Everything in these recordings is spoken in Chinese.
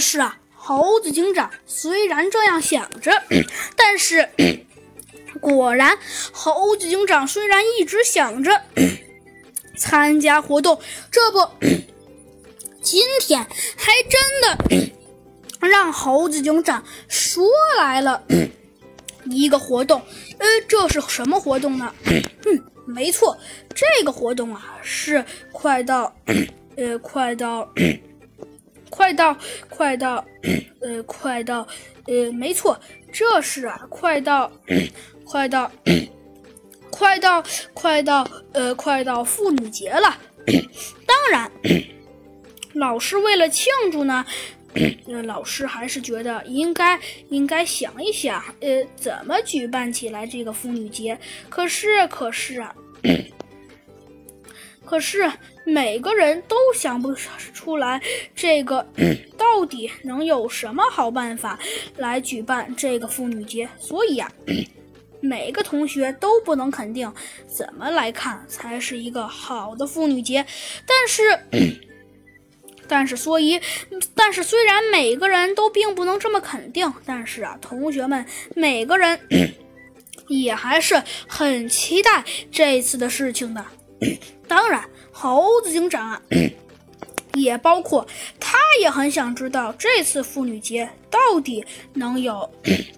但是啊，猴子警长虽然这样想着，但是果然，猴子警长虽然一直想着参加活动，这不，今天还真的让猴子警长说来了一个活动。呃，这是什么活动呢？嗯，没错，这个活动啊是快到，呃，快到。快到，快到，呃，快到，呃，没错，这是啊，快到，快到，快到，快到，呃，快到妇女节了。当然，老师为了庆祝呢，呃，老师还是觉得应该应该想一想，呃，怎么举办起来这个妇女节。可是，可是啊。可是每个人都想不出来，这个 到底能有什么好办法来举办这个妇女节？所以呀，每个同学都不能肯定怎么来看才是一个好的妇女节。但是，但是，所以，但是，虽然每个人都并不能这么肯定，但是啊，同学们每个人也还是很期待这次的事情的。当然，猴子警长啊，也包括他也很想知道这次妇女节到底能有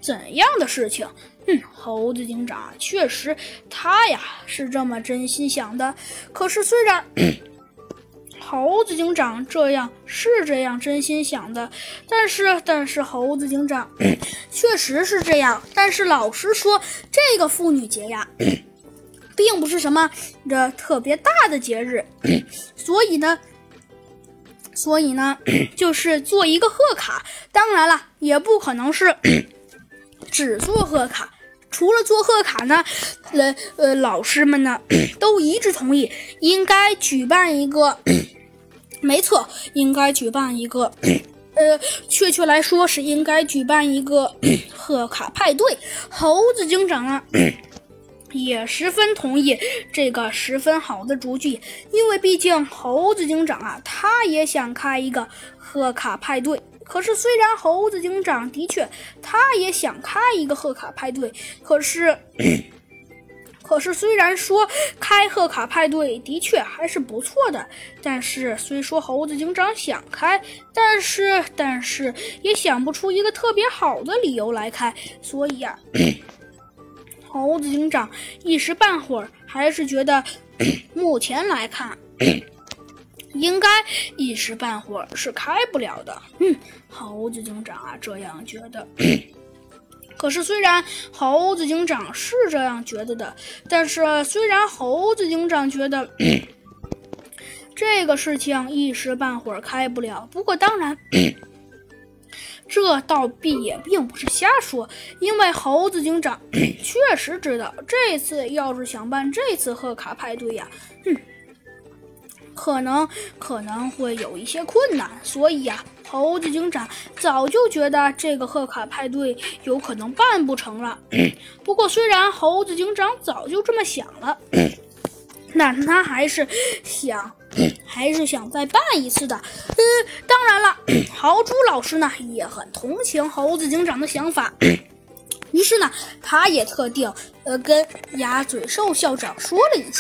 怎样的事情。嗯，猴子警长确实，他呀是这么真心想的。可是虽然猴子警长这样是这样真心想的，但是但是猴子警长确实是这样。但是老实说，这个妇女节呀。并不是什么这特别大的节日，所以呢，所以呢，就是做一个贺卡。当然了，也不可能是只做贺卡。除了做贺卡呢，呃呃，老师们呢都一致同意，应该举办一个，没错，应该举办一个，呃，确切来说是应该举办一个贺卡派对。猴子警长啊。也十分同意这个十分好的主意，因为毕竟猴子警长啊，他也想开一个贺卡派对。可是，虽然猴子警长的确他也想开一个贺卡派对，可是，可是虽然说开贺卡派对的确还是不错的，但是虽说猴子警长想开，但是但是也想不出一个特别好的理由来开，所以呀。猴子警长一时半会儿还是觉得，目前来看，应该一时半会儿是开不了的。嗯，猴子警长啊这样觉得。可是虽然猴子警长是这样觉得的，但是虽然猴子警长觉得这个事情一时半会儿开不了，不过当然。这倒并也并不是瞎说，因为猴子警长 确实知道，这次要是想办这次贺卡派对呀，嗯，可能可能会有一些困难，所以呀，猴子警长早就觉得这个贺卡派对有可能办不成了。不过，虽然猴子警长早就这么想了。但他还是想，还是想再办一次的。呃，当然了，豪猪老师呢也很同情猴子警长的想法，于是呢，他也特地呃跟鸭嘴兽校长说了一下。